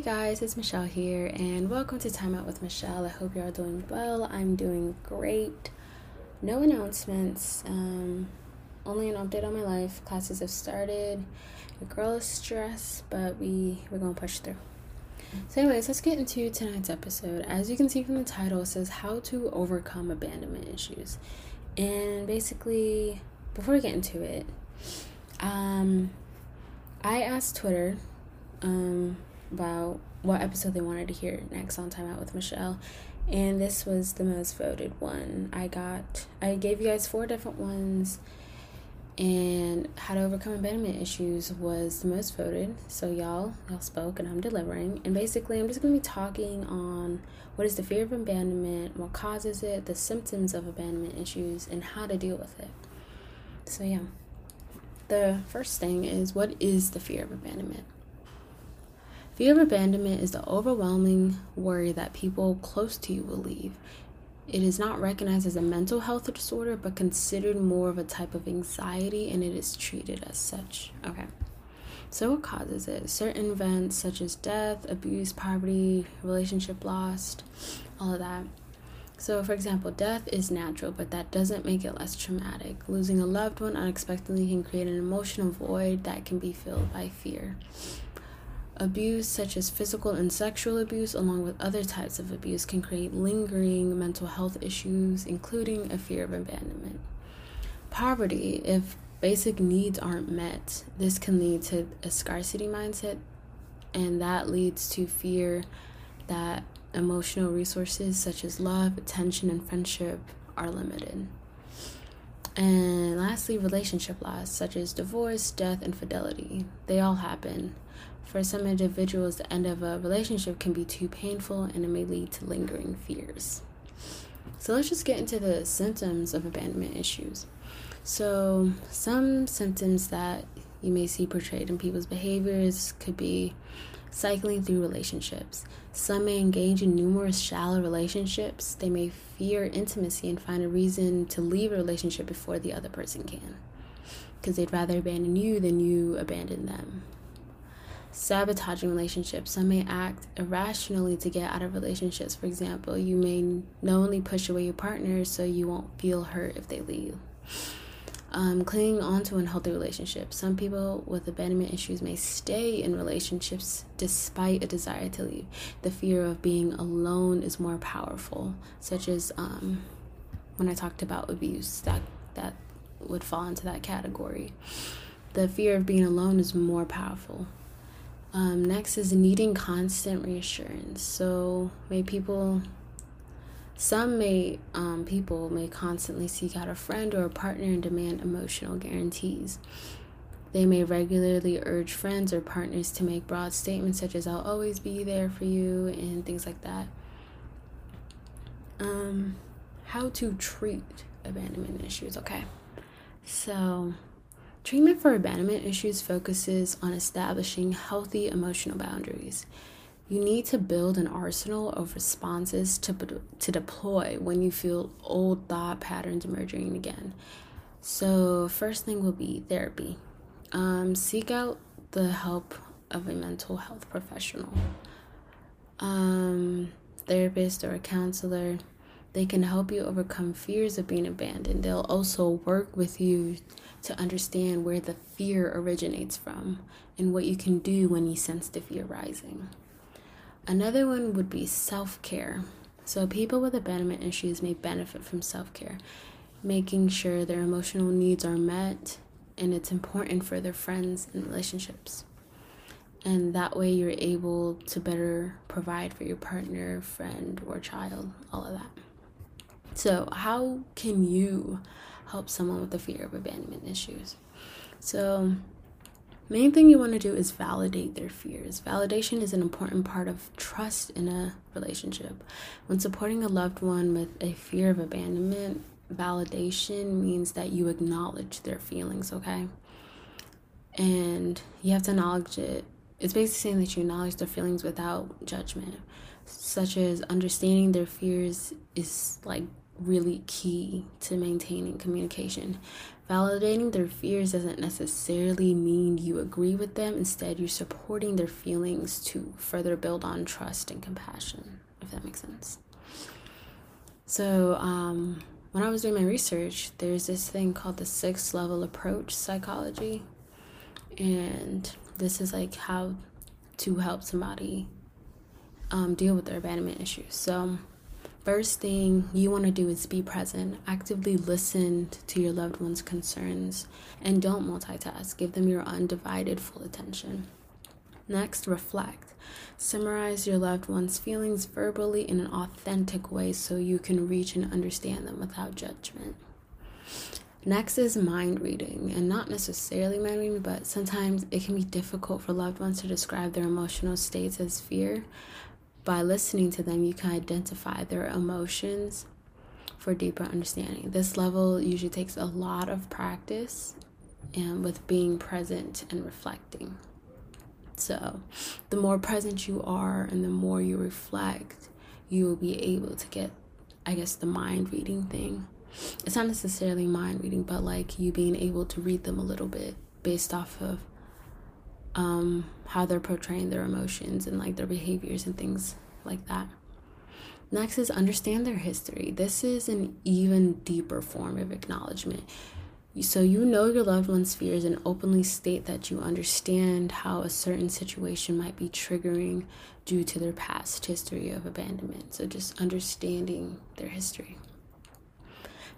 guys, it's Michelle here, and welcome to Time Out with Michelle. I hope you are all doing well. I'm doing great. No announcements, um, only an update on my life. Classes have started. The girl is stressed, but we we're gonna push through. So, anyways, let's get into tonight's episode. As you can see from the title, it says how to overcome abandonment issues, and basically, before we get into it, um, I asked Twitter, um about what episode they wanted to hear next on Time Out with Michelle. And this was the most voted one. I got, I gave you guys four different ones. And how to overcome abandonment issues was the most voted. So y'all, y'all spoke and I'm delivering. And basically, I'm just going to be talking on what is the fear of abandonment, what causes it, the symptoms of abandonment issues, and how to deal with it. So, yeah. The first thing is what is the fear of abandonment? Fear of abandonment is the overwhelming worry that people close to you will leave. It is not recognized as a mental health disorder, but considered more of a type of anxiety, and it is treated as such. Okay. So, what causes it? Certain events such as death, abuse, poverty, relationship lost, all of that. So, for example, death is natural, but that doesn't make it less traumatic. Losing a loved one unexpectedly can create an emotional void that can be filled by fear. Abuse, such as physical and sexual abuse, along with other types of abuse, can create lingering mental health issues, including a fear of abandonment. Poverty, if basic needs aren't met, this can lead to a scarcity mindset, and that leads to fear that emotional resources such as love, attention, and friendship are limited. And lastly, relationship loss, such as divorce, death, infidelity. They all happen. For some individuals, the end of a relationship can be too painful and it may lead to lingering fears. So let's just get into the symptoms of abandonment issues. So, some symptoms that you may see portrayed in people's behaviors could be cycling through relationships. Some may engage in numerous shallow relationships. They may fear intimacy and find a reason to leave a relationship before the other person can because they'd rather abandon you than you abandon them sabotaging relationships. Some may act irrationally to get out of relationships. For example, you may knowingly push away your partner so you won't feel hurt if they leave. Um, clinging on to unhealthy relationships. Some people with abandonment issues may stay in relationships despite a desire to leave. The fear of being alone is more powerful, such as um, when I talked about abuse, that that would fall into that category. The fear of being alone is more powerful. Um, next is needing constant reassurance. So, may people, some may, um, people may constantly seek out a friend or a partner and demand emotional guarantees. They may regularly urge friends or partners to make broad statements such as, I'll always be there for you, and things like that. Um, how to treat abandonment issues, okay? So, Treatment for abandonment issues focuses on establishing healthy emotional boundaries. You need to build an arsenal of responses to, to deploy when you feel old thought patterns emerging again. So, first thing will be therapy. Um, seek out the help of a mental health professional, um, therapist, or a counselor. They can help you overcome fears of being abandoned. They'll also work with you to understand where the fear originates from and what you can do when you sense the fear rising. Another one would be self care. So, people with abandonment issues may benefit from self care, making sure their emotional needs are met, and it's important for their friends and relationships. And that way, you're able to better provide for your partner, friend, or child, all of that. So, how can you help someone with the fear of abandonment issues. So, main thing you want to do is validate their fears. Validation is an important part of trust in a relationship. When supporting a loved one with a fear of abandonment, validation means that you acknowledge their feelings, okay? And you have to acknowledge it. It's basically saying that you acknowledge their feelings without judgment, such as understanding their fears is like really key to maintaining communication. Validating their fears doesn't necessarily mean you agree with them. Instead, you're supporting their feelings to further build on trust and compassion, if that makes sense. So, um, when I was doing my research, there's this thing called the sixth level approach psychology. And this is like how to help somebody um, deal with their abandonment issues. So, First thing you want to do is be present. Actively listen to your loved one's concerns and don't multitask. Give them your undivided full attention. Next, reflect. Summarize your loved one's feelings verbally in an authentic way so you can reach and understand them without judgment. Next is mind reading, and not necessarily mind reading, but sometimes it can be difficult for loved ones to describe their emotional states as fear, by listening to them, you can identify their emotions for deeper understanding. This level usually takes a lot of practice and with being present and reflecting. So, the more present you are and the more you reflect, you will be able to get, I guess, the mind reading thing. It's not necessarily mind reading, but like you being able to read them a little bit based off of um, how they're portraying their emotions and like their behaviors and things like that. Next is understand their history. This is an even deeper form of acknowledgement. So, you know your loved one's fears and openly state that you understand how a certain situation might be triggering due to their past history of abandonment. So, just understanding their history.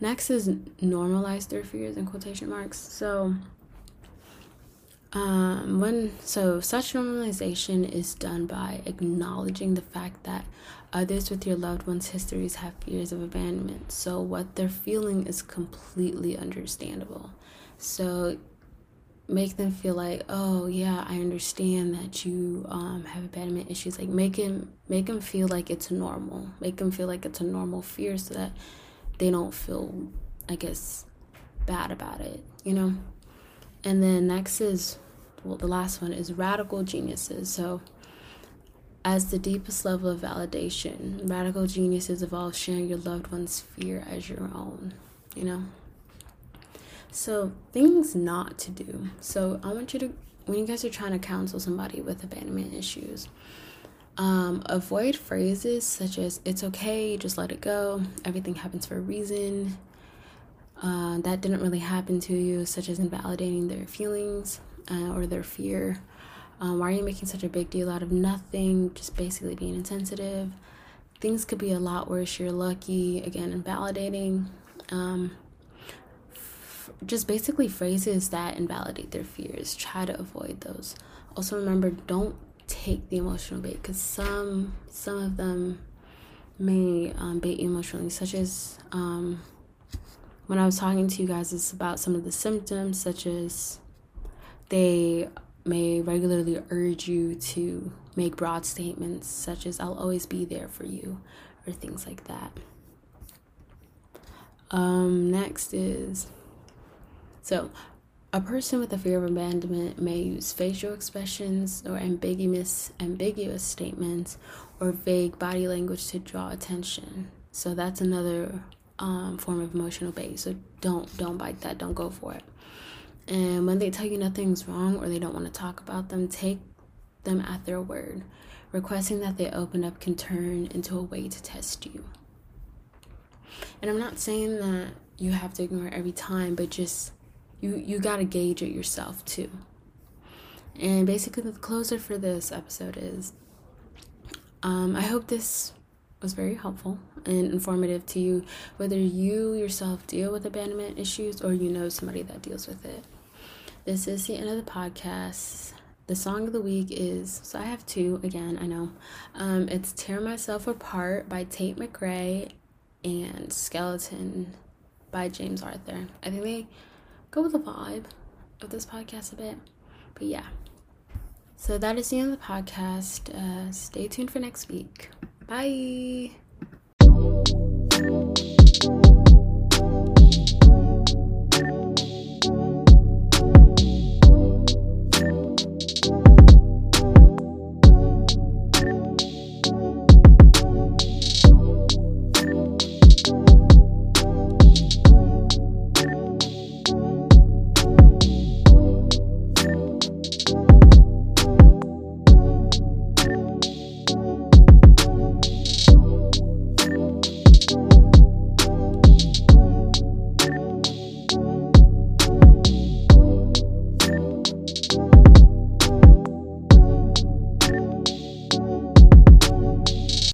Next is normalize their fears in quotation marks. So, um, when so such normalization is done by acknowledging the fact that others with your loved one's histories have fears of abandonment. So what they're feeling is completely understandable. So make them feel like, oh yeah, I understand that you um, have abandonment issues. Like make them make them feel like it's normal. Make them feel like it's a normal fear, so that they don't feel, I guess, bad about it. You know. And then next is, well, the last one is radical genuineness. So, as the deepest level of validation, radical genuineness involve sharing your loved one's fear as your own, you know? So, things not to do. So, I want you to, when you guys are trying to counsel somebody with abandonment issues, um, avoid phrases such as, it's okay, just let it go, everything happens for a reason, uh, that didn't really happen to you, such as invalidating their feelings uh, or their fear. Um, why are you making such a big deal out of nothing? Just basically being insensitive. Things could be a lot worse. You're lucky. Again, invalidating. Um, f- just basically phrases that invalidate their fears. Try to avoid those. Also, remember, don't take the emotional bait because some some of them may um, bait you emotionally, such as um, when I was talking to you guys, it's about some of the symptoms, such as they may regularly urge you to make broad statements, such as, I'll always be there for you, or things like that. Um, next is so a person with a fear of abandonment may use facial expressions or ambiguous ambiguous statements or vague body language to draw attention. So that's another um, form of emotional bait. So don't don't bite that. Don't go for it. And when they tell you nothing's wrong or they don't want to talk about them, take them at their word. Requesting that they open up can turn into a way to test you. And I'm not saying that you have to ignore every time, but just you you gotta gauge it yourself too. And basically, the closer for this episode is um, I hope this was very helpful and informative to you, whether you yourself deal with abandonment issues or you know somebody that deals with it. This is the end of the podcast. The song of the week is so I have two again, I know. Um, it's Tear Myself Apart by Tate McRae and Skeleton by James Arthur. I think they go with the vibe of this podcast a bit. But yeah. So that is the end of the podcast. Uh, stay tuned for next week. Bye.